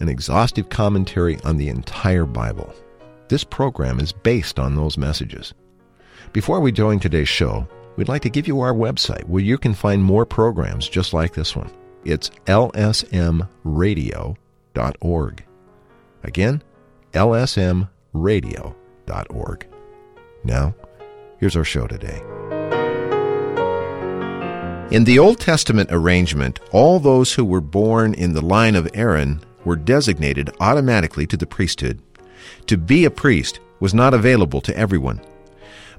an exhaustive commentary on the entire Bible. This program is based on those messages. Before we join today's show, we'd like to give you our website where you can find more programs just like this one. It's lsmradio.org. Again, lsmradio.org. Now, here's our show today. In the Old Testament arrangement, all those who were born in the line of Aaron were designated automatically to the priesthood. To be a priest was not available to everyone.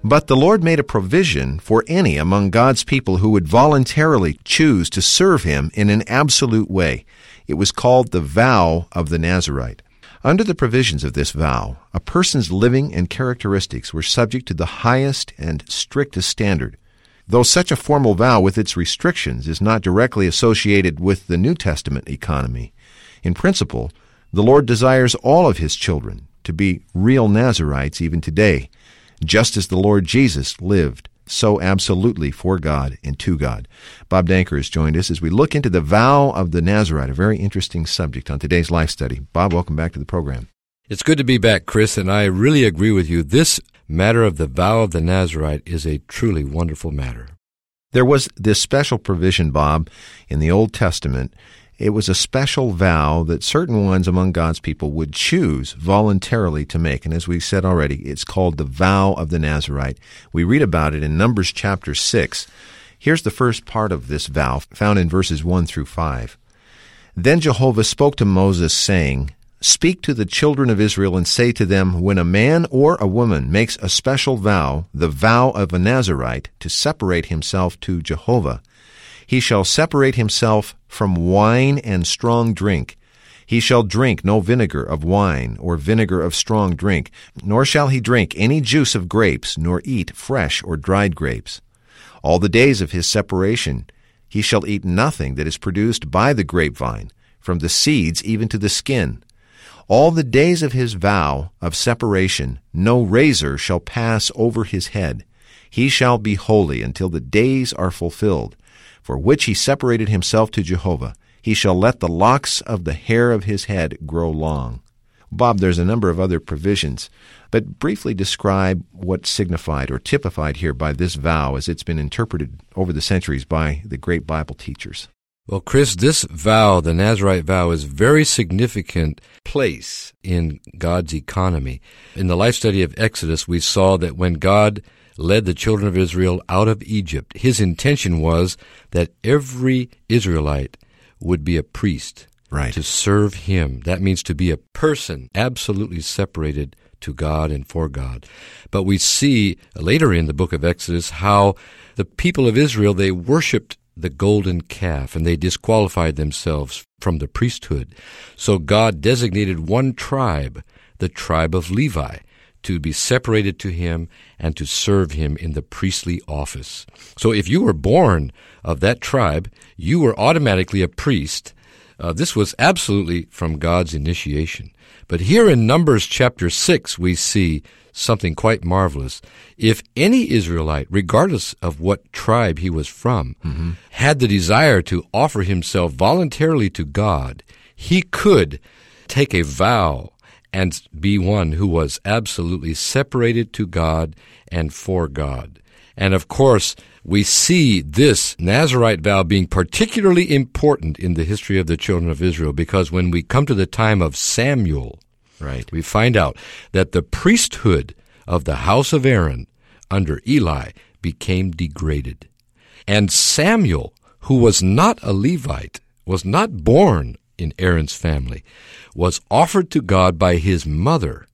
But the Lord made a provision for any among God's people who would voluntarily choose to serve Him in an absolute way. It was called the vow of the Nazarite. Under the provisions of this vow, a person's living and characteristics were subject to the highest and strictest standard. Though such a formal vow with its restrictions is not directly associated with the New Testament economy, in principle, the Lord desires all of His children to be real Nazarites even today, just as the Lord Jesus lived so absolutely for God and to God. Bob Danker has joined us as we look into the vow of the Nazarite, a very interesting subject on today's life study. Bob, welcome back to the program. It's good to be back, Chris, and I really agree with you. This matter of the vow of the Nazarite is a truly wonderful matter. There was this special provision, Bob, in the Old Testament it was a special vow that certain ones among God's people would choose voluntarily to make. And as we said already, it's called the vow of the Nazarite. We read about it in Numbers chapter 6. Here's the first part of this vow, found in verses 1 through 5. Then Jehovah spoke to Moses, saying, Speak to the children of Israel and say to them, When a man or a woman makes a special vow, the vow of a Nazarite, to separate himself to Jehovah, he shall separate himself from wine and strong drink. He shall drink no vinegar of wine or vinegar of strong drink, nor shall he drink any juice of grapes, nor eat fresh or dried grapes. All the days of his separation he shall eat nothing that is produced by the grapevine, from the seeds even to the skin. All the days of his vow of separation no razor shall pass over his head. He shall be holy until the days are fulfilled for which he separated himself to Jehovah. He shall let the locks of the hair of his head grow long. Bob, there's a number of other provisions, but briefly describe what's signified or typified here by this vow as it's been interpreted over the centuries by the great Bible teachers. Well, Chris, this vow, the Nazarite vow, is very significant place in God's economy. In the life study of Exodus, we saw that when God led the children of Israel out of Egypt, his intention was that every Israelite would be a priest right. to serve him. That means to be a person absolutely separated to God and for God. But we see later in the book of Exodus how the people of Israel, they worshiped the golden calf and they disqualified themselves from the priesthood. So God designated one tribe, the tribe of Levi, to be separated to him and to serve him in the priestly office. So if you were born of that tribe, you were automatically a priest. Uh, this was absolutely from God's initiation. But here in Numbers chapter 6, we see something quite marvelous. If any Israelite, regardless of what tribe he was from, mm-hmm. had the desire to offer himself voluntarily to God, he could take a vow and be one who was absolutely separated to God and for God. And of course, we see this Nazarite vow being particularly important in the history of the children of Israel because when we come to the time of Samuel, right, we find out that the priesthood of the house of Aaron under Eli became degraded. And Samuel, who was not a Levite, was not born in Aaron's family, was offered to God by his mother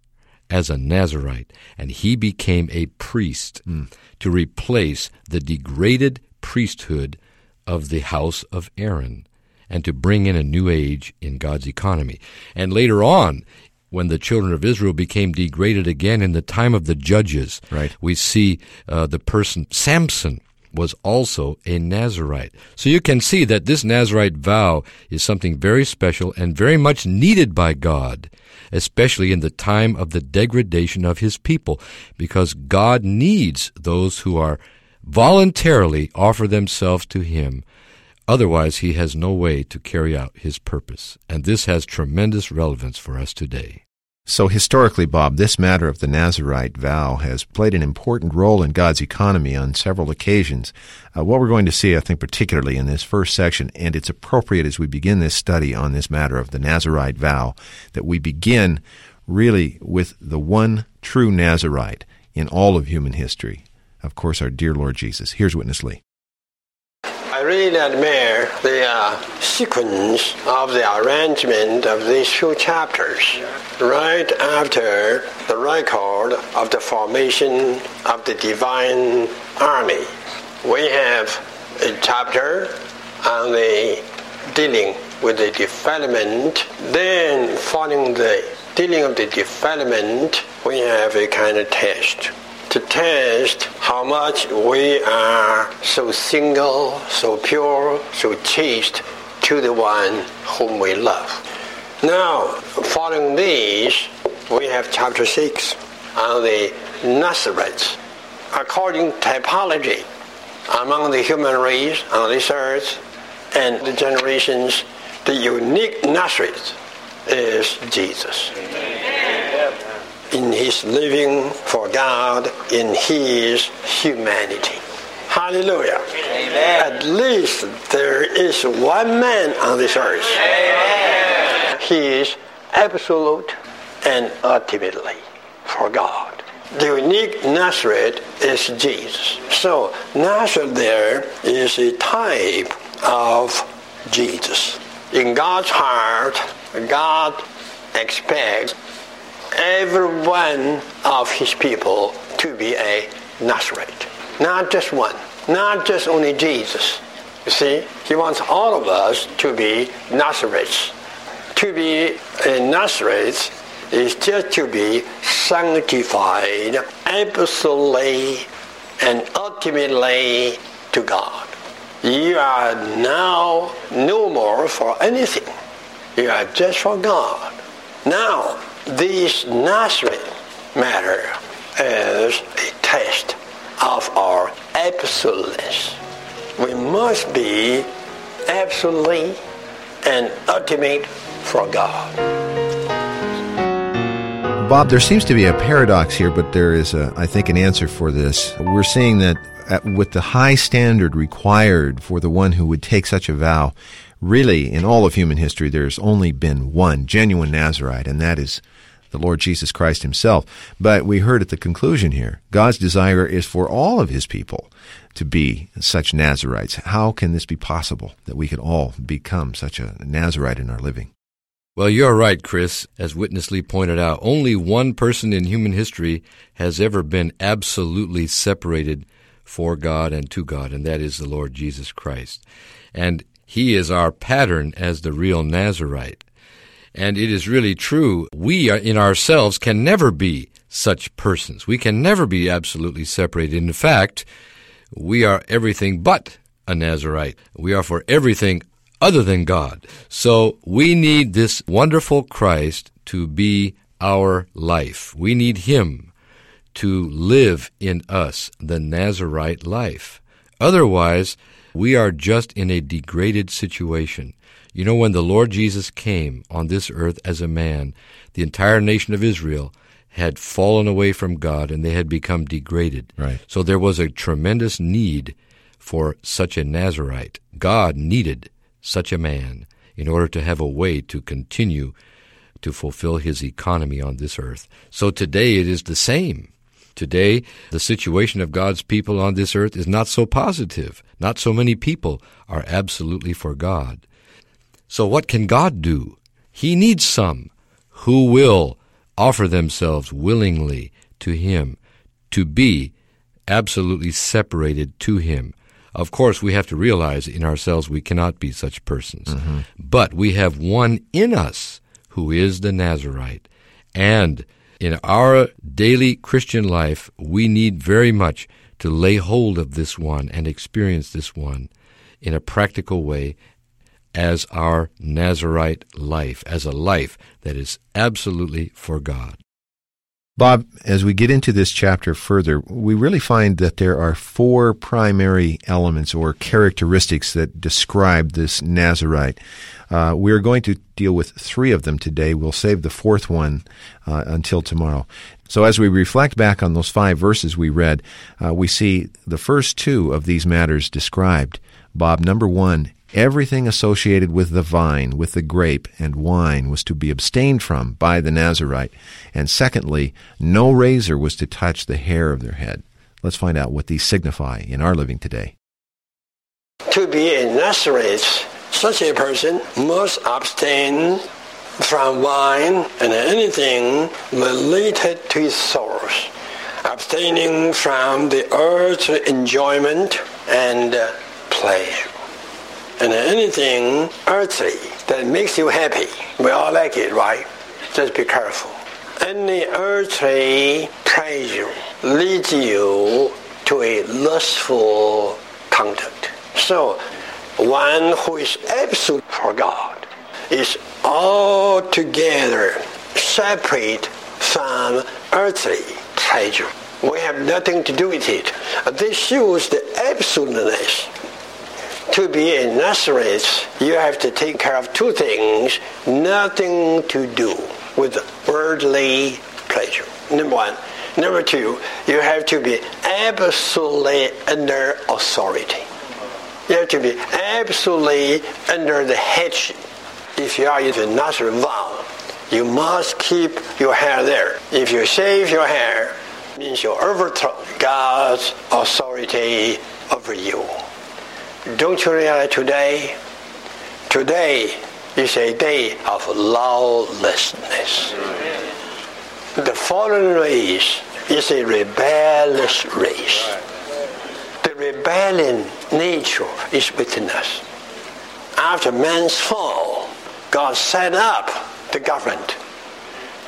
as a Nazarite, and he became a priest mm. to replace the degraded priesthood of the house of Aaron and to bring in a new age in God's economy. And later on, when the children of Israel became degraded again in the time of the judges, right. we see uh, the person Samson was also a Nazarite. So you can see that this Nazarite vow is something very special and very much needed by God, especially in the time of the degradation of his people, because God needs those who are voluntarily offer themselves to him. Otherwise, he has no way to carry out his purpose. And this has tremendous relevance for us today. So, historically, Bob, this matter of the Nazarite vow has played an important role in God's economy on several occasions. Uh, what we're going to see, I think, particularly in this first section, and it's appropriate as we begin this study on this matter of the Nazarite vow, that we begin really with the one true Nazarite in all of human history. Of course, our dear Lord Jesus. Here's Witness Lee. I really admire the uh, sequence of the arrangement of these few chapters. Right after the record of the formation of the divine army, we have a chapter on the dealing with the development. Then, following the dealing of the development, we have a kind of test to test how much we are so single, so pure, so chaste to the one whom we love. Now, following these, we have chapter 6 on the Nazarites. According to typology, among the human race on this earth and the generations, the unique Nazareth is Jesus. Amen in his living for God in his humanity. Hallelujah. Amen. At least there is one man on this earth. Amen. He is absolute and ultimately for God. The unique Nazareth is Jesus. So Nazareth there is a type of Jesus. In God's heart, God expects every one of his people to be a Nazarite. Not just one, not just only Jesus. You see, he wants all of us to be Nazarites. To be a Nazarite is just to be sanctified absolutely and ultimately to God. You are now no more for anything. You are just for God. Now, this Nazareth matter is a test of our absoluteness. We must be absolutely and ultimate for God. Bob, there seems to be a paradox here, but there is, a, I think, an answer for this. We're seeing that at, with the high standard required for the one who would take such a vow, really, in all of human history, there's only been one genuine Nazarite, and that is the Lord Jesus Christ himself. But we heard at the conclusion here, God's desire is for all of his people to be such Nazarites. How can this be possible that we could all become such a Nazarite in our living? Well, you're right, Chris. As Witness Lee pointed out, only one person in human history has ever been absolutely separated for God and to God, and that is the Lord Jesus Christ. And he is our pattern as the real Nazarite. And it is really true. We in ourselves can never be such persons. We can never be absolutely separated. In fact, we are everything but a Nazarite. We are for everything other than God. So we need this wonderful Christ to be our life. We need Him to live in us the Nazarite life. Otherwise, we are just in a degraded situation. You know, when the Lord Jesus came on this earth as a man, the entire nation of Israel had fallen away from God and they had become degraded. Right. So there was a tremendous need for such a Nazarite. God needed such a man in order to have a way to continue to fulfill his economy on this earth. So today it is the same. Today, the situation of God's people on this earth is not so positive. Not so many people are absolutely for God. So what can God do? He needs some who will offer themselves willingly to Him to be absolutely separated to Him. Of course, we have to realize in ourselves we cannot be such persons. Mm-hmm. But we have one in us who is the Nazarite. And in our daily Christian life, we need very much to lay hold of this one and experience this one in a practical way as our Nazarite life, as a life that is absolutely for God. Bob, as we get into this chapter further, we really find that there are four primary elements or characteristics that describe this Nazarite. Uh, we're going to deal with three of them today. We'll save the fourth one uh, until tomorrow. So, as we reflect back on those five verses we read, uh, we see the first two of these matters described. Bob, number one, Everything associated with the vine, with the grape and wine was to be abstained from by the Nazarite. And secondly, no razor was to touch the hair of their head. Let's find out what these signify in our living today. To be a Nazarite, such a person must abstain from wine and anything related to its source, abstaining from the earth's enjoyment and pleasure and anything earthly that makes you happy. We all like it, right? Just be careful. Any earthly pleasure leads you to a lustful conduct. So, one who is absolute for God is altogether separate from earthly pleasure. We have nothing to do with it. This shows the absoluteness to be a Nazareth, you have to take care of two things, nothing to do with worldly pleasure. Number one. Number two, you have to be absolutely under authority. You have to be absolutely under the headship. If you are in the vow, you must keep your hair there. If you shave your hair, means you overthrow God's authority over you. Don't you realize today? Today is a day of lawlessness. The fallen race is a rebellious race. The rebellion nature is within us. After man's fall, God set up the government.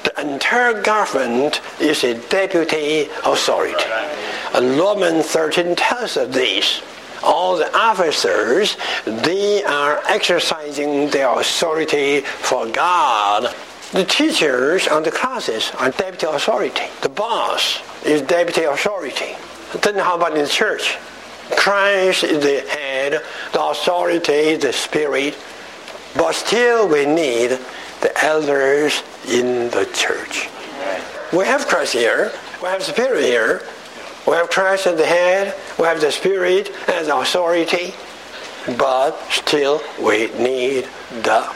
The entire government is a deputy authority. And Romans 13 tells us this all the officers, they are exercising their authority for God. The teachers and the classes are deputy authority. The boss is deputy authority. Then how about in the church? Christ is the head, the authority the spirit, but still we need the elders in the church. We have Christ here, we have spirit here, we have Christ at the head, we have the Spirit as authority, but still we need the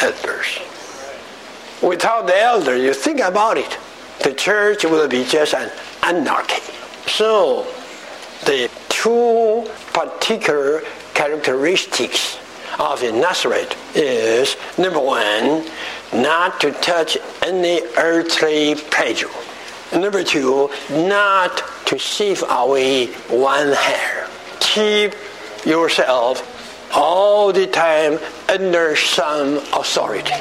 elders. Without the elders, you think about it, the church will be just an anarchy. So, the two particular characteristics of the Nazareth is number one, not to touch any earthly pleasure. Number two, not to shave away one hair. Keep yourself all the time under some authority.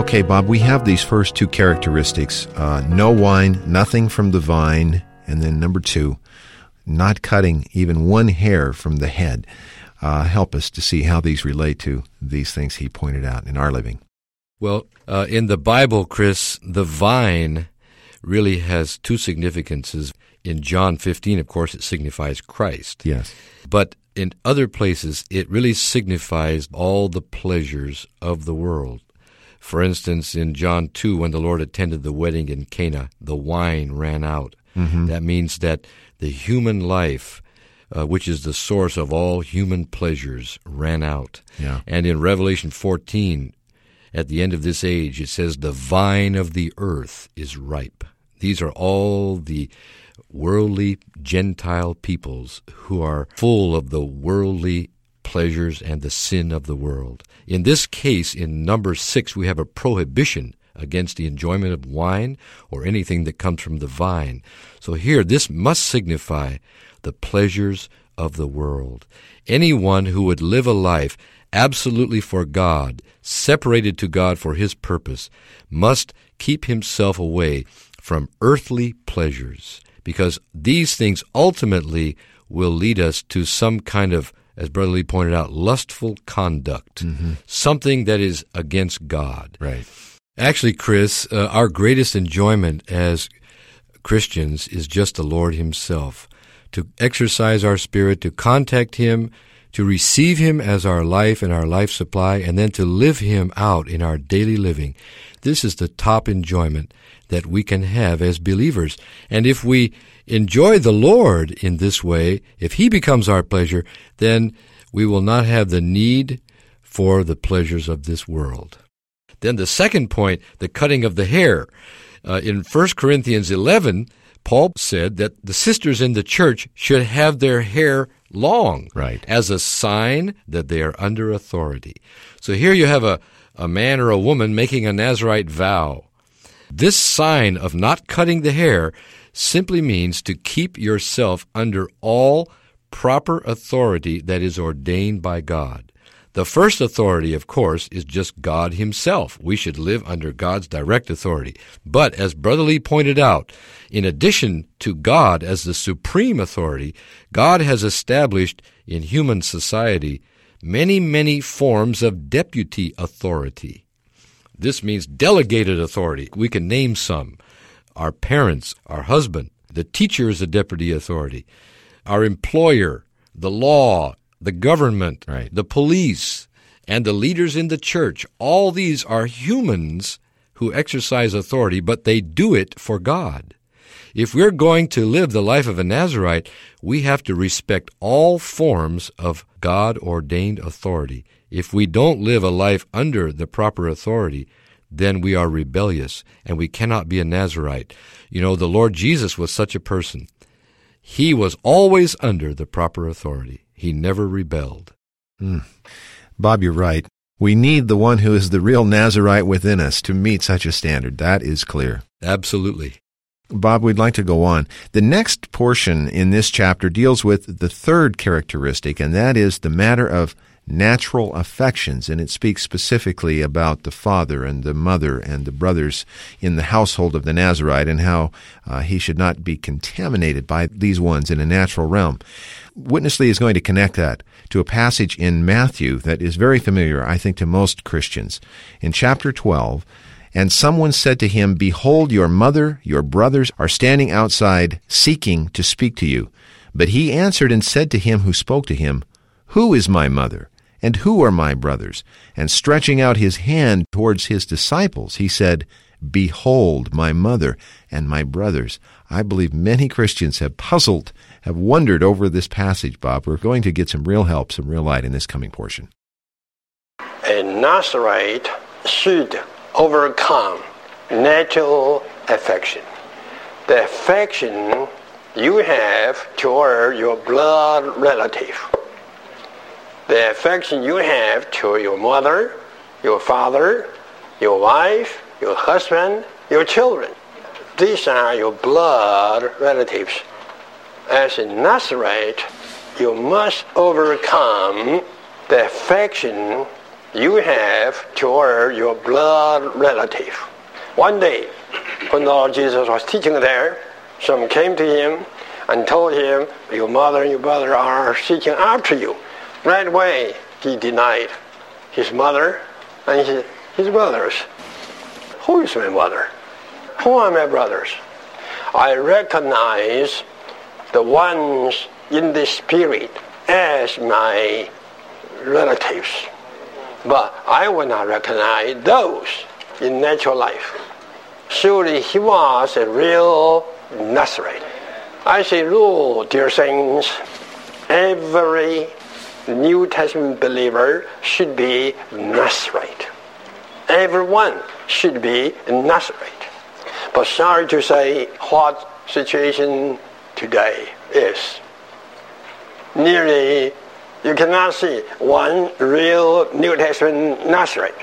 Okay, Bob, we have these first two characteristics uh, no wine, nothing from the vine, and then number two, not cutting even one hair from the head. Uh, help us to see how these relate to these things he pointed out in our living. Well, uh, in the Bible, Chris, the vine really has two significances. In John 15, of course, it signifies Christ. Yes. But in other places, it really signifies all the pleasures of the world. For instance, in John 2, when the Lord attended the wedding in Cana, the wine ran out. Mm-hmm. That means that the human life, uh, which is the source of all human pleasures, ran out. Yeah. And in Revelation 14, at the end of this age, it says, The vine of the earth is ripe. These are all the worldly Gentile peoples who are full of the worldly pleasures and the sin of the world. In this case, in number six, we have a prohibition against the enjoyment of wine or anything that comes from the vine. So here, this must signify the pleasures of the world. Anyone who would live a life absolutely for God, separated to God for His purpose, must keep himself away from earthly pleasures because these things ultimately will lead us to some kind of, as Brother Lee pointed out, lustful conduct, mm-hmm. something that is against God. Right. Actually, Chris, uh, our greatest enjoyment as Christians is just the Lord Himself. To exercise our spirit, to contact Him, to receive Him as our life and our life supply, and then to live Him out in our daily living. This is the top enjoyment that we can have as believers. And if we enjoy the Lord in this way, if He becomes our pleasure, then we will not have the need for the pleasures of this world. Then the second point, the cutting of the hair. Uh, in 1 Corinthians 11, Paul said that the sisters in the church should have their hair long right. as a sign that they are under authority. So here you have a, a man or a woman making a Nazarite vow. This sign of not cutting the hair simply means to keep yourself under all proper authority that is ordained by God. The first authority, of course, is just God Himself. We should live under God's direct authority. But as Brother Lee pointed out, in addition to God as the supreme authority, God has established in human society many, many forms of deputy authority. This means delegated authority. We can name some. Our parents, our husband, the teacher is a deputy authority, our employer, the law, the government, right. the police, and the leaders in the church. All these are humans who exercise authority, but they do it for God. If we're going to live the life of a Nazarite, we have to respect all forms of God ordained authority. If we don't live a life under the proper authority, then we are rebellious and we cannot be a Nazarite. You know, the Lord Jesus was such a person. He was always under the proper authority. He never rebelled. Mm. Bob, you're right. We need the one who is the real Nazarite within us to meet such a standard. That is clear. Absolutely. Bob, we'd like to go on. The next portion in this chapter deals with the third characteristic, and that is the matter of natural affections, and it speaks specifically about the father and the mother and the brothers in the household of the Nazarite and how uh, he should not be contaminated by these ones in a natural realm. Witness Lee is going to connect that to a passage in Matthew that is very familiar, I think, to most Christians. In chapter 12, and someone said to him, Behold, your mother, your brothers are standing outside seeking to speak to you. But he answered and said to him who spoke to him, Who is my mother? And who are my brothers? And stretching out his hand towards his disciples, he said, Behold my mother and my brothers. I believe many Christians have puzzled, have wondered over this passage, Bob. We're going to get some real help, some real light in this coming portion. A Nazarite should overcome natural affection. The affection you have toward your blood relative the affection you have to your mother, your father, your wife, your husband, your children. These are your blood relatives. As a Nazarite, you must overcome the affection you have toward your blood relative. One day, when Lord Jesus was teaching there, some came to him and told him, Your mother and your brother are seeking after you. Right away, he denied his mother and his, his brothers. Who is my mother? Who are my brothers? I recognize the ones in the spirit as my relatives. But I will not recognize those in natural life. Surely he was a real Nazarite. I say, rule, dear saints, every New Testament believer should be Nazarite. Everyone should be Nazarite. But sorry to say, what situation today is. Nearly, you cannot see one real New Testament Nazarite.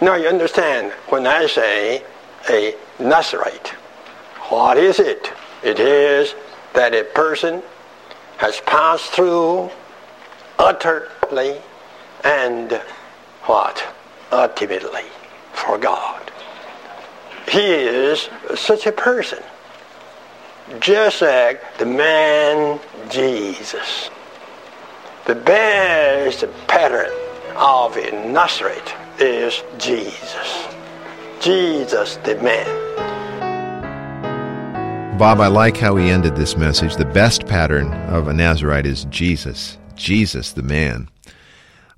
Now you understand when I say a Nazarite. What is it? It is that a person has passed through utterly and what? Ultimately for God. He is such a person. Just like the man Jesus. The best pattern of a Nazareth is Jesus. Jesus the man. Bob, I like how he ended this message. The best pattern of a Nazarite is Jesus, Jesus the man.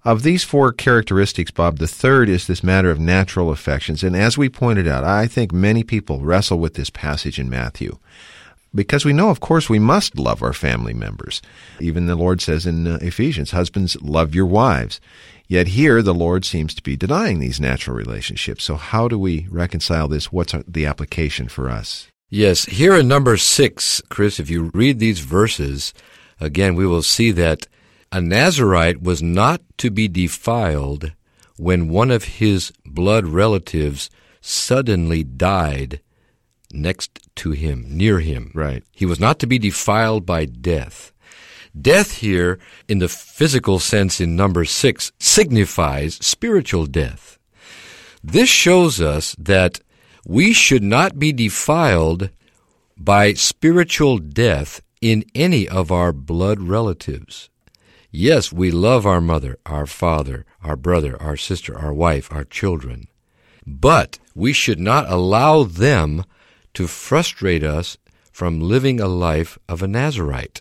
Of these four characteristics, Bob, the third is this matter of natural affections. And as we pointed out, I think many people wrestle with this passage in Matthew. Because we know, of course, we must love our family members. Even the Lord says in uh, Ephesians, husbands, love your wives. Yet here, the Lord seems to be denying these natural relationships. So how do we reconcile this? What's the application for us? Yes, here in number six, Chris, if you read these verses, again, we will see that a Nazarite was not to be defiled when one of his blood relatives suddenly died next to him, near him. Right. He was not to be defiled by death. Death here, in the physical sense in number six, signifies spiritual death. This shows us that we should not be defiled by spiritual death in any of our blood relatives. Yes, we love our mother, our father, our brother, our sister, our wife, our children. But we should not allow them to frustrate us from living a life of a Nazarite.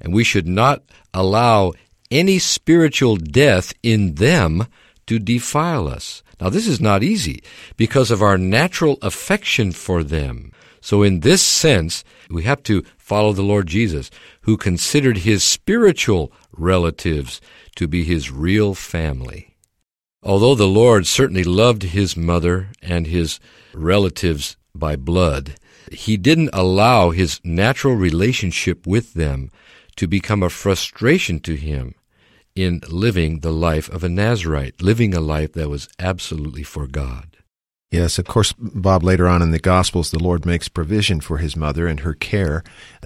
And we should not allow any spiritual death in them to defile us. Now, this is not easy because of our natural affection for them. So, in this sense, we have to follow the Lord Jesus, who considered his spiritual relatives to be his real family. Although the Lord certainly loved his mother and his relatives by blood, he didn't allow his natural relationship with them to become a frustration to him in living the life of a Nazarite, living a life that was absolutely for God. Yes, of course, Bob, later on in the Gospels, the Lord makes provision for his mother and her care.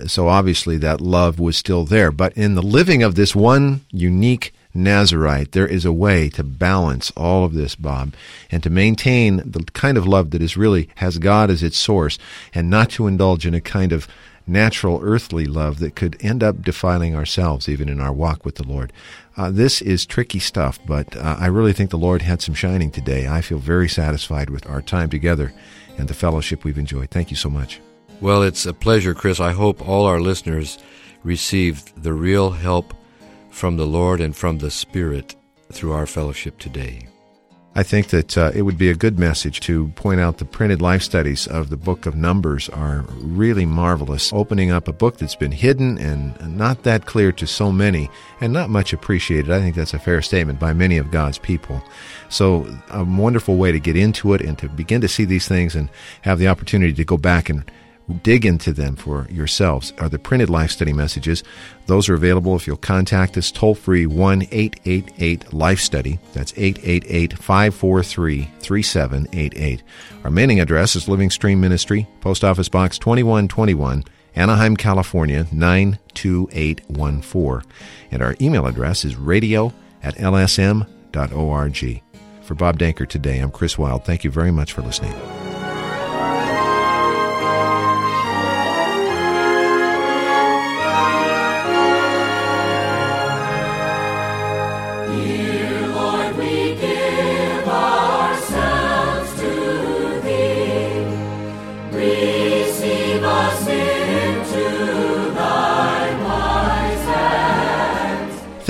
So obviously that love was still there. But in the living of this one unique Nazarite, there is a way to balance all of this, Bob, and to maintain the kind of love that is really has God as its source and not to indulge in a kind of natural earthly love that could end up defiling ourselves even in our walk with the Lord. Uh, this is tricky stuff, but uh, I really think the Lord had some shining today. I feel very satisfied with our time together and the fellowship we've enjoyed. Thank you so much. Well, it's a pleasure, Chris. I hope all our listeners received the real help from the Lord and from the Spirit through our fellowship today. I think that uh, it would be a good message to point out the printed life studies of the book of Numbers are really marvelous, opening up a book that's been hidden and not that clear to so many and not much appreciated. I think that's a fair statement by many of God's people. So, a wonderful way to get into it and to begin to see these things and have the opportunity to go back and dig into them for yourselves are the printed life study messages. Those are available if you'll contact us toll free 1 888 Life Study. That's 888 543 3788. Our mailing address is Living Stream Ministry, Post Office Box 2121, Anaheim, California 92814. And our email address is radio at lsm.org. For Bob Danker today, I'm Chris Wild. Thank you very much for listening.